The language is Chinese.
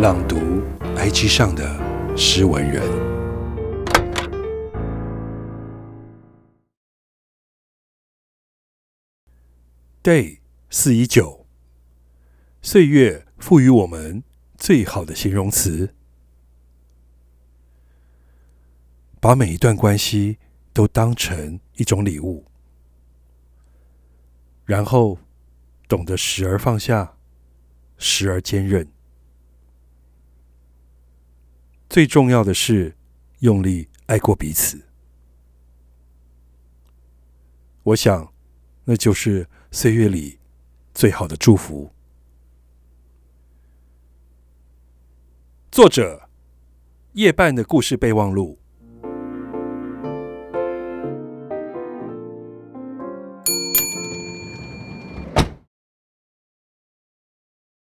朗读 IG 上的诗文人，Day 四一九，岁月赋予我们最好的形容词，把每一段关系都当成一种礼物，然后懂得时而放下，时而坚韧。最重要的是，用力爱过彼此。我想，那就是岁月里最好的祝福。作者：夜半的故事备忘录。